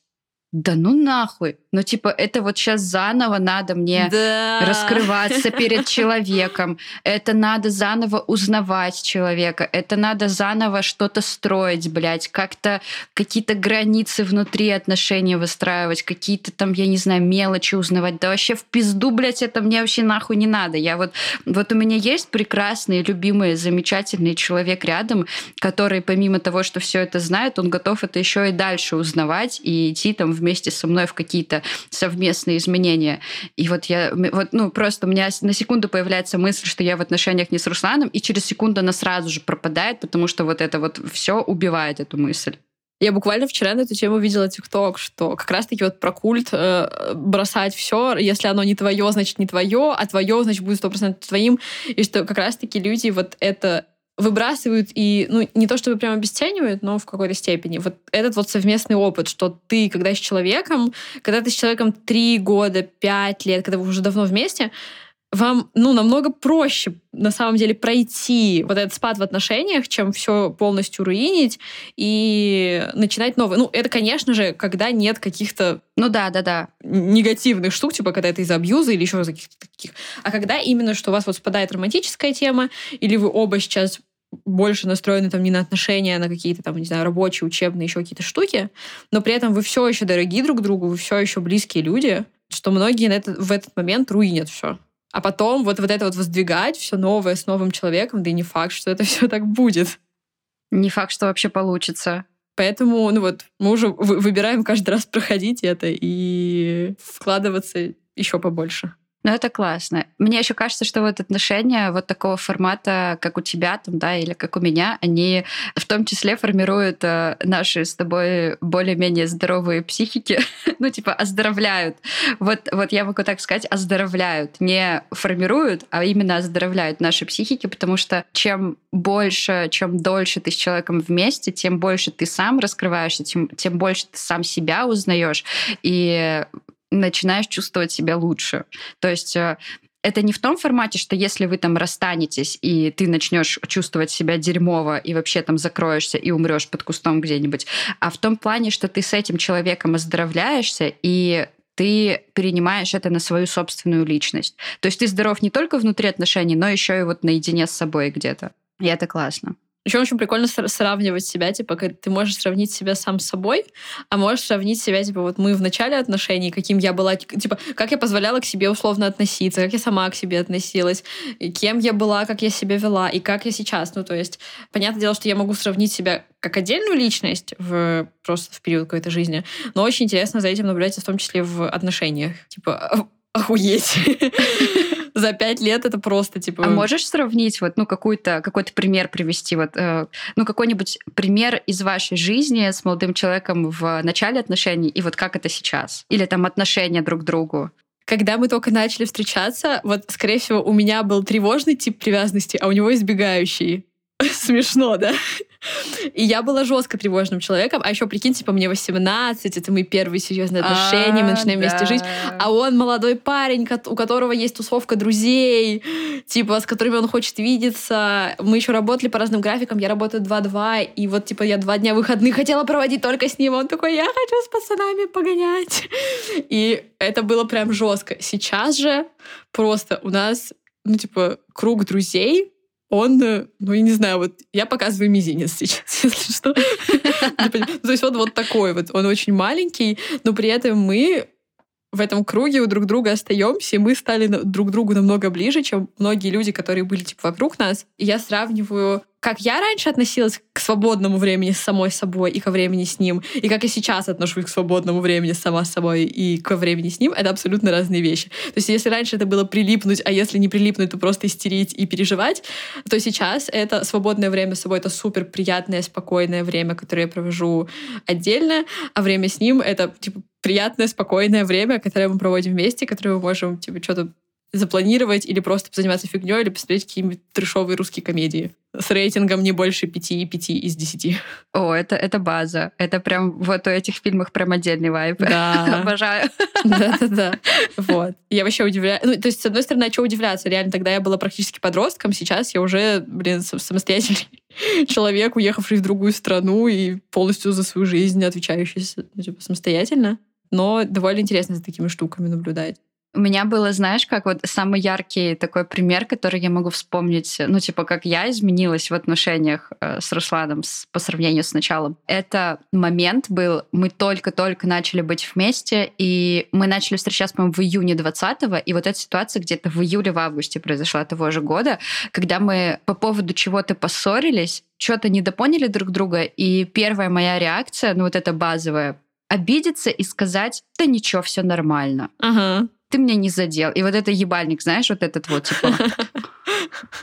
да ну нахуй. Ну, типа, это вот сейчас заново надо мне да. раскрываться перед человеком. Это надо заново узнавать человека. Это надо заново что-то строить, блядь. Как-то какие-то границы внутри отношений выстраивать, какие-то там, я не знаю, мелочи узнавать. Да вообще в пизду, блядь, это мне вообще нахуй не надо. Я вот, вот у меня есть прекрасный, любимый, замечательный человек рядом, который помимо того, что все это знает, он готов это еще и дальше узнавать и идти там в вместе со мной в какие-то совместные изменения. И вот я, вот, ну, просто у меня на секунду появляется мысль, что я в отношениях не с Русланом, и через секунду она сразу же пропадает, потому что вот это вот все убивает эту мысль.
Я буквально вчера на эту тему видела ТикТок, что как раз-таки вот про культ э, бросать все, если оно не твое, значит не твое, а твое, значит будет сто процентов твоим, и что как раз-таки люди вот это выбрасывают и, ну, не то чтобы прям обесценивают, но в какой-то степени. Вот этот вот совместный опыт, что ты, когда с человеком, когда ты с человеком три года, пять лет, когда вы уже давно вместе, вам, ну, намного проще на самом деле пройти вот этот спад в отношениях, чем все полностью руинить и начинать новое. Ну, это, конечно же, когда нет каких-то
ну да, да, да.
Негативных штук, типа когда это из-за абьюза или еще каких-то таких. А когда именно, что у вас вот спадает романтическая тема, или вы оба сейчас больше настроены там не на отношения, а на какие-то там, не знаю, рабочие, учебные, еще какие-то штуки, но при этом вы все еще дороги друг другу, вы все еще близкие люди, что многие на это, в этот момент руинят все. А потом вот, вот это вот воздвигать все новое с новым человеком, да и не факт, что это все так будет.
Не факт, что вообще получится.
Поэтому, ну вот, мы уже выбираем каждый раз проходить это и вкладываться еще побольше.
Ну, это классно. Мне еще кажется, что вот отношения вот такого формата, как у тебя там, да, или как у меня, они в том числе формируют э, наши с тобой более-менее здоровые психики, ну, типа, оздоровляют. Вот, вот я могу так сказать, оздоровляют. Не формируют, а именно оздоровляют наши психики, потому что чем больше, чем дольше ты с человеком вместе, тем больше ты сам раскрываешься, тем, тем больше ты сам себя узнаешь. И начинаешь чувствовать себя лучше. То есть э, это не в том формате, что если вы там расстанетесь, и ты начнешь чувствовать себя дерьмово, и вообще там закроешься и умрешь под кустом где-нибудь, а в том плане, что ты с этим человеком оздоровляешься, и ты перенимаешь это на свою собственную личность. То есть ты здоров не только внутри отношений, но еще и вот наедине с собой где-то. И это классно.
Еще очень прикольно сравнивать себя, типа, ты можешь сравнить себя сам с собой, а можешь сравнить себя, типа, вот мы в начале отношений, каким я была, типа, как я позволяла к себе условно относиться, как я сама к себе относилась, кем я была, как я себя вела, и как я сейчас. Ну, то есть, понятное дело, что я могу сравнить себя как отдельную личность в, просто в период какой-то жизни, но очень интересно за этим наблюдать, в том числе в отношениях. Типа, охуеть. за пять лет это просто типа...
А можешь сравнить вот, ну, какой-то какой-то пример привести? Вот, э, ну, какой-нибудь пример из вашей жизни с молодым человеком в начале отношений и вот как это сейчас? Или там отношения друг к другу?
когда мы только начали встречаться, вот, скорее всего, у меня был тревожный тип привязанности, а у него избегающий. Смешно, да? И я была жестко тревожным человеком. А еще, прикинь, типа, мне 18, это мои первые серьезные отношения, мы начинаем вместе жить. А он молодой парень, у которого есть тусовка друзей, типа, с которыми он хочет видеться. Мы еще работали по разным графикам, я работаю 2-2, и вот, типа, я два дня выходных хотела проводить только с ним. Он такой, я хочу с пацанами погонять. И это было прям жестко. Сейчас же просто у нас ну, типа, круг друзей, он, э, ну, я не знаю, вот я показываю мизинец сейчас, если что. То есть он вот такой вот, он очень маленький, но при этом мы в этом круге у друг друга остаемся, и мы стали друг другу намного ближе, чем многие люди, которые были типа вокруг нас. И я сравниваю как я раньше относилась к свободному времени с самой собой и ко времени с ним, и как я сейчас отношусь к свободному времени сама с собой и ко времени с ним, это абсолютно разные вещи. То есть если раньше это было прилипнуть, а если не прилипнуть, то просто истерить и переживать, то сейчас это свободное время с собой, это супер приятное, спокойное время, которое я провожу отдельно, а время с ним — это типа приятное, спокойное время, которое мы проводим вместе, которое мы можем типа что-то запланировать или просто заниматься фигней, или посмотреть какие-нибудь трешовые русские комедии с рейтингом не больше 5, 5 из 10.
О, это, это база. Это прям вот у этих фильмах прям отдельный вайп. Да. Обожаю.
Да-да-да. Вот. Я вообще удивляюсь. Ну, то есть, с одной стороны, а что удивляться? Реально, тогда я была практически подростком, сейчас я уже, блин, самостоятельный человек, уехавший в другую страну и полностью за свою жизнь отвечающий ну, типа, самостоятельно. Но довольно интересно за такими штуками наблюдать.
У меня было, знаешь, как вот самый яркий такой пример, который я могу вспомнить, ну, типа, как я изменилась в отношениях э, с Русланом с, по сравнению с началом. Это момент был, мы только-только начали быть вместе, и мы начали встречаться, по-моему, в июне 20-го, и вот эта ситуация где-то в июле, в августе произошла того же года, когда мы по поводу чего-то поссорились, что-то недопоняли друг друга, и первая моя реакция, ну, вот эта базовая, обидеться и сказать, да ничего, все нормально.
Ага
ты меня не задел. И вот это ебальник, знаешь, вот этот вот, типа...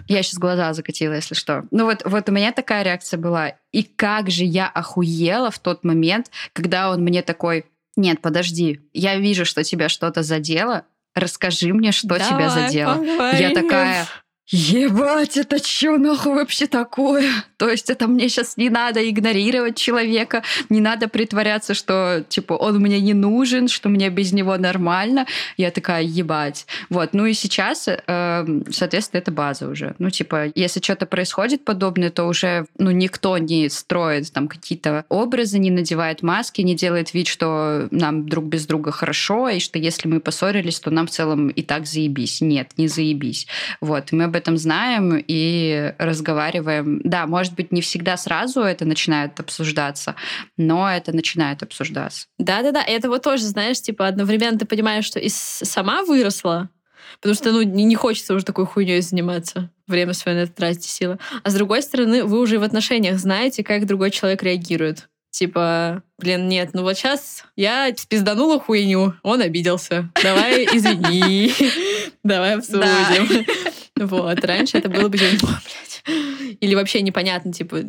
Я сейчас глаза закатила, если что. Ну вот, вот у меня такая реакция была. И как же я охуела в тот момент, когда он мне такой, нет, подожди, я вижу, что тебя что-то задело, расскажи мне, что Давай, тебя задело. Поговорим. Я такая, Ебать, это что нахуй вообще такое? То есть это мне сейчас не надо игнорировать человека, не надо притворяться, что типа он мне не нужен, что мне без него нормально. Я такая, ебать. Вот, ну и сейчас, э, соответственно, это база уже. Ну типа, если что-то происходит подобное, то уже ну никто не строит там какие-то образы, не надевает маски, не делает вид, что нам друг без друга хорошо, и что если мы поссорились, то нам в целом и так заебись. Нет, не заебись. Вот, мы об этом знаем и разговариваем. Да, может быть, не всегда сразу это начинает обсуждаться, но это начинает обсуждаться.
Да-да-да, это вот тоже, знаешь, типа одновременно ты понимаешь, что и сама выросла, потому что ну, не хочется уже такой хуйней заниматься время свое на это тратить силы. А с другой стороны, вы уже в отношениях знаете, как другой человек реагирует. Типа, блин, нет, ну вот сейчас я спизданула хуйню, он обиделся. Давай, извини. давай обсудим. Вот, раньше это было бы, блядь. Или вообще непонятно, типа,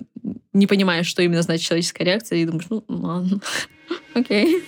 не понимаешь, что именно значит человеческая реакция, и думаешь, ну, ладно, окей.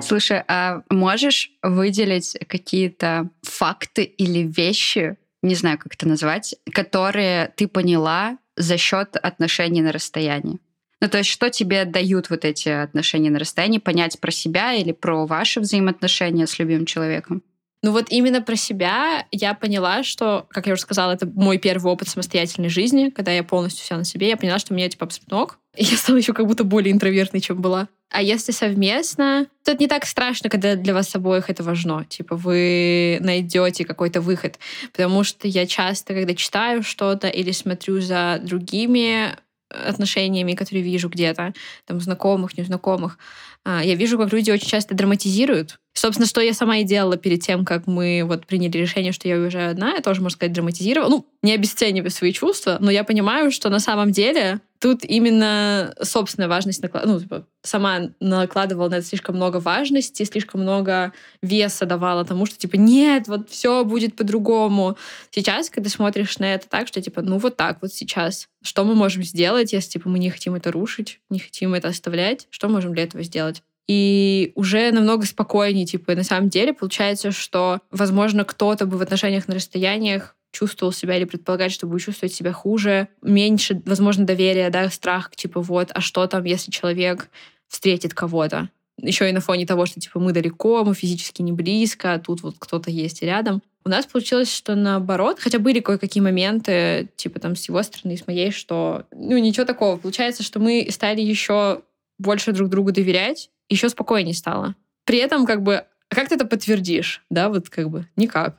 Слушай, а можешь выделить какие-то факты или вещи, не знаю, как это назвать, которые ты поняла за счет отношений на расстоянии? Ну, то есть, что тебе дают вот эти отношения на расстоянии? Понять про себя или про ваши взаимоотношения с любимым человеком?
Ну вот именно про себя я поняла, что, как я уже сказала, это мой первый опыт самостоятельной жизни, когда я полностью вся на себе, я поняла, что мне типа абсолютно ок. И я стала еще как будто более интровертной, чем была. А если совместно, то это не так страшно, когда для вас обоих это важно. Типа вы найдете какой-то выход. Потому что я часто, когда читаю что-то или смотрю за другими отношениями, которые вижу где-то, там, знакомых, незнакомых, а, я вижу, как люди очень часто драматизируют. Собственно, что я сама и делала перед тем, как мы вот приняли решение, что я уезжаю одна, я тоже, можно сказать, драматизировала. Ну, не обесценивая свои чувства, но я понимаю, что на самом деле тут именно собственная важность наклад... ну, типа, сама накладывала на это слишком много важности, слишком много веса давала тому, что типа нет, вот все будет по-другому. Сейчас, когда смотришь на это так, что типа ну вот так вот сейчас, что мы можем сделать, если типа мы не хотим это рушить, не хотим это оставлять, что можем для этого сделать? И уже намного спокойнее, типа, на самом деле получается, что, возможно, кто-то бы в отношениях на расстояниях чувствовал себя или предполагать, что будет чувствовать себя хуже, меньше, возможно, доверия, да, страх, типа, вот, а что там, если человек встретит кого-то? Еще и на фоне того, что, типа, мы далеко, мы физически не близко, а тут вот кто-то есть рядом. У нас получилось, что наоборот, хотя были кое-какие моменты, типа, там, с его стороны и с моей, что, ну, ничего такого. Получается, что мы стали еще больше друг другу доверять, еще спокойнее стало. При этом, как бы, как ты это подтвердишь? Да, вот как бы никак.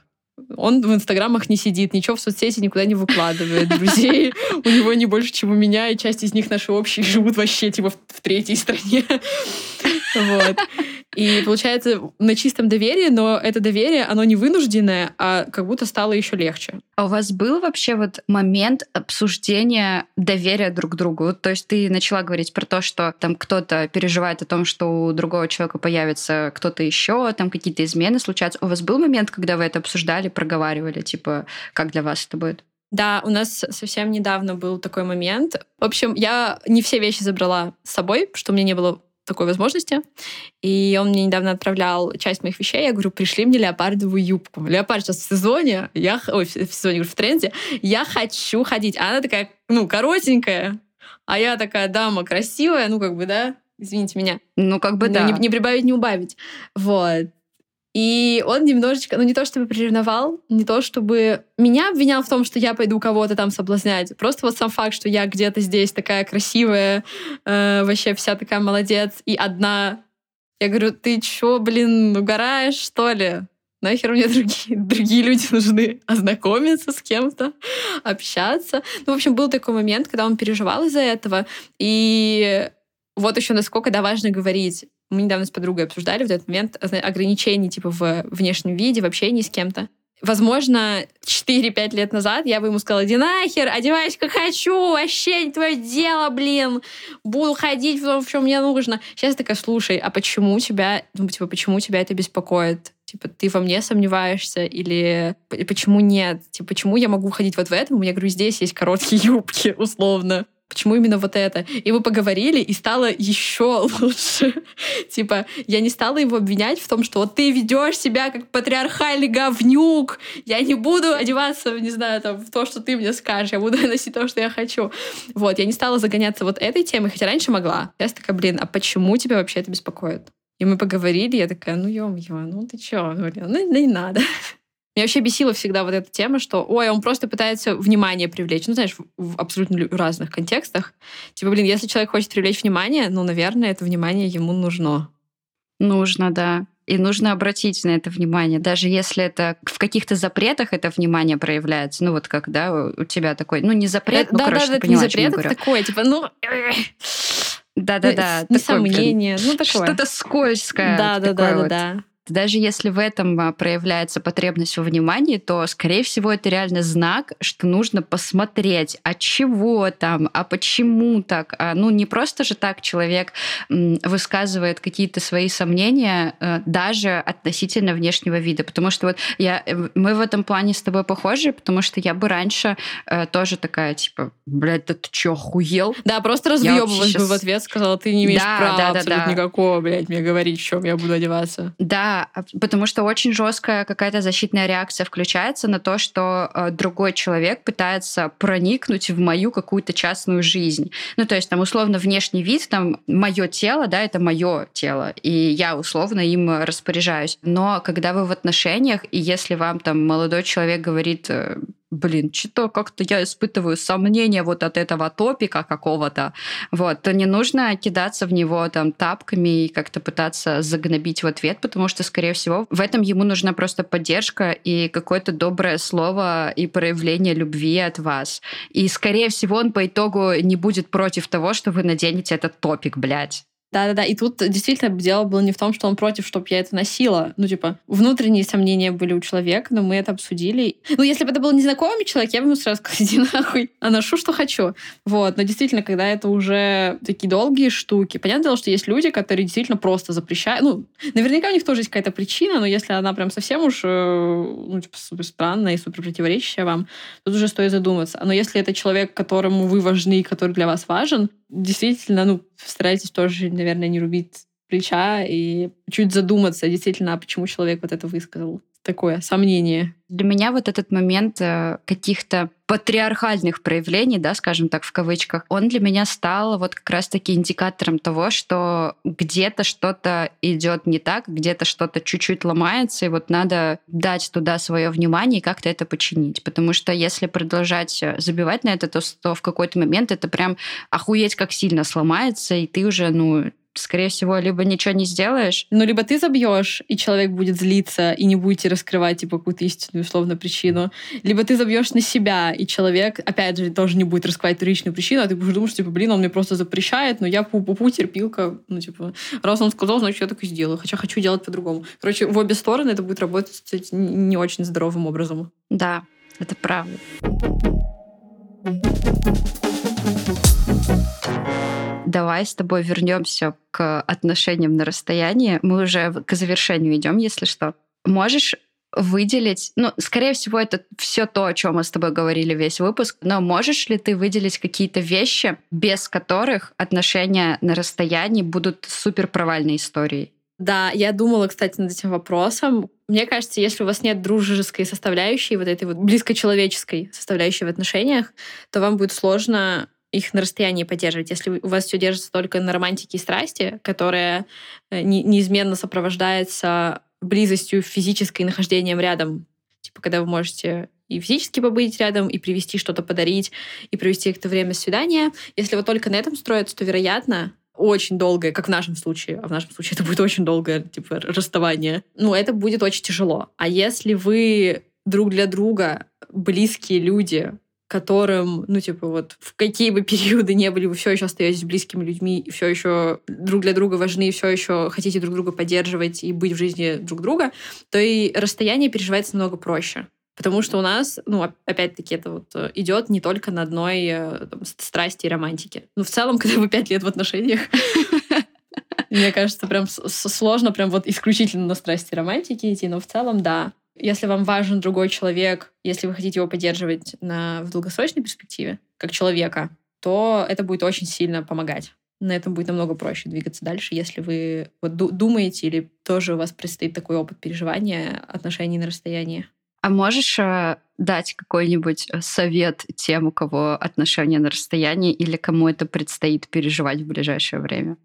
Он в инстаграмах не сидит, ничего в соцсети никуда не выкладывает. Друзей у него не больше, чем у меня, и часть из них наши общие живут вообще типа в третьей стране. Вот. И получается на чистом доверии, но это доверие, оно не вынужденное, а как будто стало еще легче.
А у вас был вообще вот момент обсуждения доверия друг к другу? То есть ты начала говорить про то, что там кто-то переживает о том, что у другого человека появится кто-то еще, там какие-то измены случаются. У вас был момент, когда вы это обсуждали, проговаривали, типа, как для вас это будет?
Да, у нас совсем недавно был такой момент. В общем, я не все вещи забрала с собой, что у меня не было такой возможности. И он мне недавно отправлял часть моих вещей. Я говорю, пришли мне леопардовую юбку. Леопард сейчас в сезоне, я, ой, в сезоне, в тренде. Я хочу ходить. А она такая, ну, коротенькая. А я такая дама красивая, ну, как бы, да, извините меня.
Ну, как бы, ну, да.
Не, не прибавить, не убавить. Вот. И он немножечко, ну не то чтобы приревновал, не то чтобы меня обвинял в том, что я пойду кого-то там соблазнять. Просто вот сам факт, что я где-то здесь такая красивая, э, вообще вся такая молодец, и одна. Я говорю, ты чё, блин, угораешь, что ли? Нахер мне другие, другие люди нужны? Ознакомиться с кем-то, общаться. Ну, в общем, был такой момент, когда он переживал из-за этого. И вот еще насколько да, важно говорить мы недавно с подругой обсуждали в этот момент ограничений типа в внешнем виде, в общении с кем-то. Возможно, 4-5 лет назад я бы ему сказала, иди нахер, одевайся как хочу, вообще не твое дело, блин, буду ходить в том, в чем мне нужно. Сейчас такая, слушай, а почему тебя, ну, типа, почему тебя это беспокоит? Типа, ты во мне сомневаешься или почему нет? Типа, почему я могу ходить вот в этом? У меня, говорю, здесь есть короткие юбки, условно почему именно вот это? И мы поговорили, и стало еще лучше. типа, я не стала его обвинять в том, что вот ты ведешь себя как патриархальный говнюк, я не буду одеваться, не знаю, там, в то, что ты мне скажешь, я буду носить то, что я хочу. Вот, я не стала загоняться вот этой темой, хотя раньше могла. Я такая, блин, а почему тебя вообще это беспокоит? И мы поговорили, я такая, ну ё-моё, ну ты чё, ну, ну не надо. Меня вообще бесила всегда вот эта тема, что, ой, он просто пытается внимание привлечь. Ну, знаешь, в, в абсолютно разных контекстах. Типа, блин, если человек хочет привлечь внимание, ну, наверное, это внимание ему нужно.
Нужно, да. И нужно обратить на это внимание, даже если это в каких-то запретах это внимание проявляется. Ну вот как, да, у тебя такой, ну не запрет, ну,
да,
короче,
да,
ты поняла,
не запрет, это такое, типа, ну...
Да-да-да.
Не сомнение, ну такое.
Что-то скользкое.
Да-да-да-да-да.
Даже если в этом а, проявляется потребность во внимании, то, скорее всего, это реально знак, что нужно посмотреть, а чего там, а почему так. А, ну, не просто же так человек высказывает какие-то свои сомнения э, даже относительно внешнего вида. Потому что вот я, э, мы в этом плане с тобой похожи, потому что я бы раньше э, тоже такая, типа, блядь, да ты чё, охуел?
Да, просто разъебывалась сейчас... бы в ответ, сказала, ты не имеешь да, права да, да, абсолютно да. никакого, блядь, мне говорить, в чем я буду одеваться.
Да, потому что очень жесткая какая-то защитная реакция включается на то, что э, другой человек пытается проникнуть в мою какую-то частную жизнь. Ну, то есть там условно внешний вид, там мое тело, да, это мое тело, и я условно им распоряжаюсь. Но когда вы в отношениях, и если вам там молодой человек говорит, э, блин, что-то как-то я испытываю сомнения вот от этого топика какого-то, вот, то не нужно кидаться в него там тапками и как-то пытаться загнобить в ответ, потому что, скорее всего, в этом ему нужна просто поддержка и какое-то доброе слово и проявление любви от вас. И, скорее всего, он по итогу не будет против того, что вы наденете этот топик, блядь.
Да-да-да, и тут действительно дело было не в том, что он против, чтобы я это носила. Ну, типа, внутренние сомнения были у человека, но мы это обсудили. Ну, если бы это был незнакомый человек, я бы ему сразу сказала, иди нахуй, а ношу, что хочу. Вот, но действительно, когда это уже такие долгие штуки, понятное дело, что есть люди, которые действительно просто запрещают. Ну, наверняка у них тоже есть какая-то причина, но если она прям совсем уж, э, ну, типа, супер странная и супер противоречащая вам, тут уже стоит задуматься. Но если это человек, которому вы важны, который для вас важен, действительно, ну, старайтесь тоже, наверное, не рубить плеча и чуть задуматься действительно, а почему человек вот это высказал. Такое сомнение.
Для меня вот этот момент э, каких-то патриархальных проявлений, да, скажем так, в кавычках, он для меня стал вот как раз-таки индикатором того, что где-то что-то идет не так, где-то что-то чуть-чуть ломается, и вот надо дать туда свое внимание и как-то это починить. Потому что если продолжать э, забивать на это, то, то в какой-то момент это прям охуеть как сильно сломается, и ты уже, ну, скорее всего, либо ничего не сделаешь.
Ну, либо ты забьешь, и человек будет злиться, и не будете раскрывать, типа, какую-то истинную, условно, причину. Либо ты забьешь на себя, и человек, опять же, тоже не будет раскрывать личную причину, а ты будешь думать, что, типа, блин, он мне просто запрещает, но я пу-пу-пу, терпилка. Ну, типа, раз он сказал, значит, я так и сделаю. Хотя хочу делать по-другому. Короче, в обе стороны это будет работать, кстати, не очень здоровым образом.
Да, это правда. Давай с тобой вернемся к отношениям на расстоянии. Мы уже к завершению идем, если что. Можешь выделить, ну, скорее всего, это все то, о чем мы с тобой говорили весь выпуск, но можешь ли ты выделить какие-то вещи, без которых отношения на расстоянии будут супер провальной историей?
Да, я думала, кстати, над этим вопросом. Мне кажется, если у вас нет дружеской составляющей, вот этой вот близкочеловеческой составляющей в отношениях, то вам будет сложно их на расстоянии поддерживать. Если у вас все держится только на романтике и страсти, которая э, неизменно сопровождается близостью физической нахождением рядом, типа когда вы можете и физически побыть рядом, и привести что-то подарить, и провести это время свидания. Если вот только на этом строится, то, вероятно, очень долгое, как в нашем случае, а в нашем случае это будет очень долгое, типа, расставание, ну, это будет очень тяжело. А если вы друг для друга близкие люди, которым, ну, типа, вот в какие бы периоды не были, вы все еще остаетесь близкими людьми, и все еще друг для друга важны, и все еще хотите друг друга поддерживать и быть в жизни друг друга, то и расстояние переживается намного проще. Потому что у нас, ну, опять-таки, это вот э, идет не только на одной э, там, страсти и романтике. Ну, в целом, когда вы пять лет в отношениях, мне кажется, прям сложно прям вот исключительно на страсти и романтики идти, но в целом, да. Если вам важен другой человек, если вы хотите его поддерживать на, в долгосрочной перспективе, как человека, то это будет очень сильно помогать. На этом будет намного проще двигаться дальше, если вы вот думаете или тоже у вас предстоит такой опыт переживания отношений на расстоянии.
А можешь э, дать какой-нибудь э, совет тем, у кого отношения на расстоянии или кому это предстоит переживать в ближайшее время?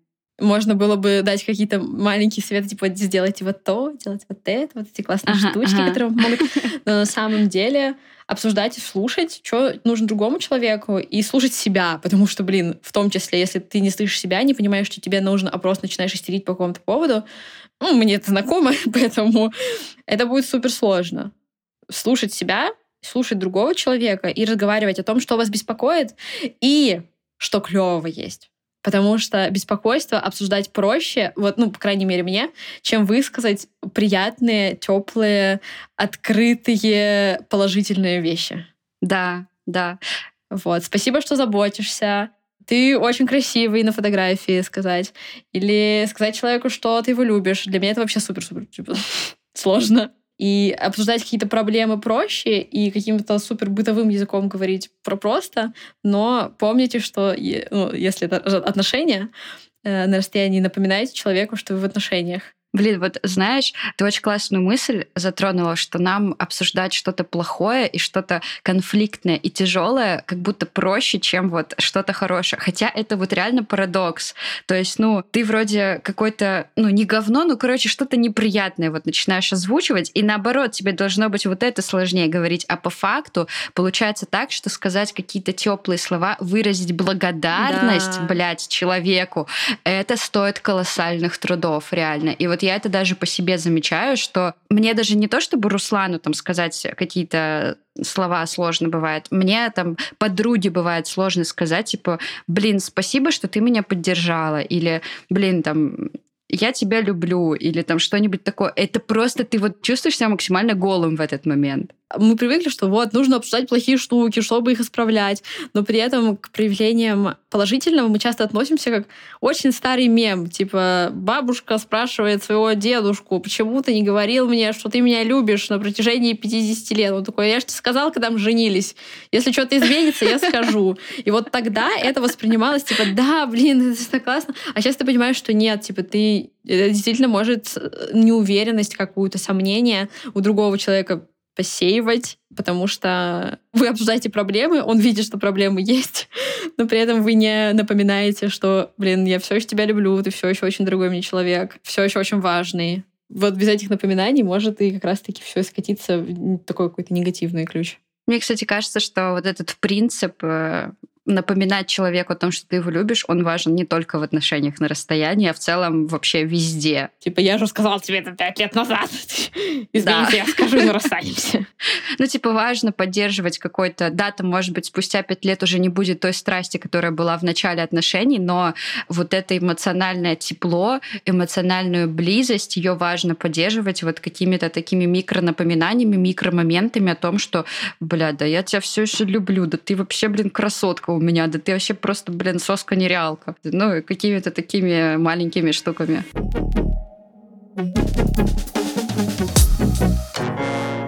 Можно было бы дать какие-то маленькие советы, типа сделайте вот то, делайте вот это, вот эти классные ага, штучки, ага. которые помогут. Но на самом деле обсуждать и слушать, что нужно другому человеку, и слушать себя, потому что, блин, в том числе, если ты не слышишь себя, не понимаешь, что тебе нужно, а просто начинаешь истерить по какому-то поводу, ну, мне это знакомо, поэтому это будет супер сложно. Слушать себя, слушать другого человека и разговаривать о том, что вас беспокоит, и что клевого есть Потому что беспокойство обсуждать проще, вот, ну, по крайней мере, мне, чем высказать приятные, теплые, открытые, положительные вещи.
Да, да.
Вот. Спасибо, что заботишься. Ты очень красивый на фотографии сказать. Или сказать человеку, что ты его любишь. Для меня это вообще супер-супер типа, сложно. И обсуждать какие-то проблемы проще и каким-то супер бытовым языком говорить про просто, но помните, что ну, если это отношения, э, на расстоянии напоминайте человеку, что вы в отношениях.
Блин, вот знаешь, ты очень классную мысль затронула, что нам обсуждать что-то плохое и что-то конфликтное и тяжелое как будто проще, чем вот что-то хорошее. Хотя это вот реально парадокс. То есть, ну, ты вроде какой-то, ну, не говно, ну, короче, что-то неприятное вот начинаешь озвучивать, и наоборот, тебе должно быть вот это сложнее говорить. А по факту получается так, что сказать какие-то теплые слова, выразить благодарность, да. блядь, человеку, это стоит колоссальных трудов, реально. И вот я это даже по себе замечаю, что мне даже не то, чтобы Руслану там сказать какие-то слова сложно бывает. Мне там подруге бывает сложно сказать, типа, блин, спасибо, что ты меня поддержала, или, блин, там, я тебя люблю, или там что-нибудь такое. Это просто ты вот чувствуешь себя максимально голым в этот момент
мы привыкли, что вот нужно обсуждать плохие штуки, чтобы их исправлять, но при этом к проявлениям положительного мы часто относимся как очень старый мем, типа бабушка спрашивает своего дедушку, почему ты не говорил мне, что ты меня любишь на протяжении 50 лет. Он такой, я же тебе сказал, когда мы женились, если что-то изменится, я скажу. И вот тогда это воспринималось, типа, да, блин, это классно. А сейчас ты понимаешь, что нет, типа, ты это действительно может неуверенность какую-то, сомнение у другого человека посеивать, потому что вы обсуждаете проблемы, он видит, что проблемы есть, но при этом вы не напоминаете, что, блин, я все еще тебя люблю, ты все еще очень дорогой мне человек, все еще очень важный. Вот без этих напоминаний может и как раз-таки все скатиться в такой какой-то негативный ключ.
Мне, кстати, кажется, что вот этот принцип э, напоминать человеку о том, что ты его любишь, он важен не только в отношениях на расстоянии, а в целом вообще везде.
Типа, я же сказал тебе это пять лет назад. Извините, да. я скажу, не расстанемся.
Ну, типа, важно поддерживать какой-то... Да, там, может быть, спустя пять лет уже не будет той страсти, которая была в начале отношений, но вот это эмоциональное тепло, эмоциональную близость, ее важно поддерживать вот какими-то такими микронапоминаниями, микромоментами о том, что, бля, да я тебя все еще люблю, да ты вообще, блин, красотка у меня, да ты вообще просто, блин, соска нереалка. Ну, какими-то такими маленькими штуками.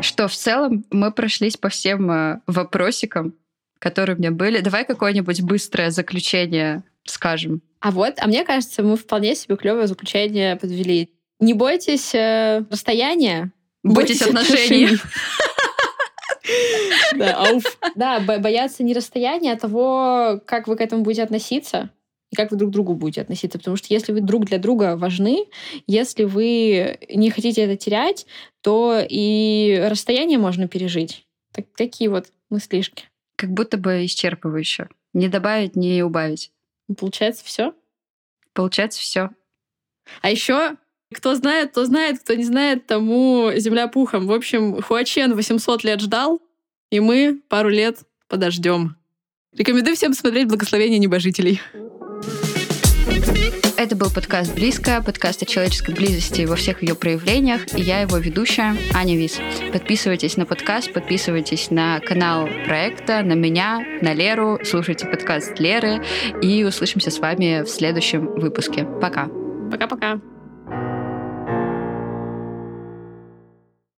Что, в целом, мы прошлись по всем э, вопросикам, которые у меня были. Давай какое-нибудь быстрое заключение скажем.
А вот, а мне кажется, мы вполне себе клевое заключение подвели. Не бойтесь э, расстояния.
Бойтесь, бойтесь отношений.
Да, ауф. Да, бояться не расстояния, а того, как вы к этому будете относиться и как вы друг к другу будете относиться. Потому что если вы друг для друга важны, если вы не хотите это терять, то и расстояние можно пережить. Так, такие вот мыслишки.
Как будто бы исчерпывающе. Не добавить, не убавить.
Получается все?
Получается все.
А еще кто знает, то знает, кто не знает, тому земля пухом. В общем, Хуачен 800 лет ждал, и мы пару лет подождем. Рекомендую всем смотреть «Благословение небожителей».
Это был подкаст «Близко», подкаст о человеческой близости во всех ее проявлениях, и я его ведущая Аня Вис. Подписывайтесь на подкаст, подписывайтесь на канал проекта, на меня, на Леру, слушайте подкаст Леры, и услышимся с вами в следующем выпуске. Пока.
Пока-пока.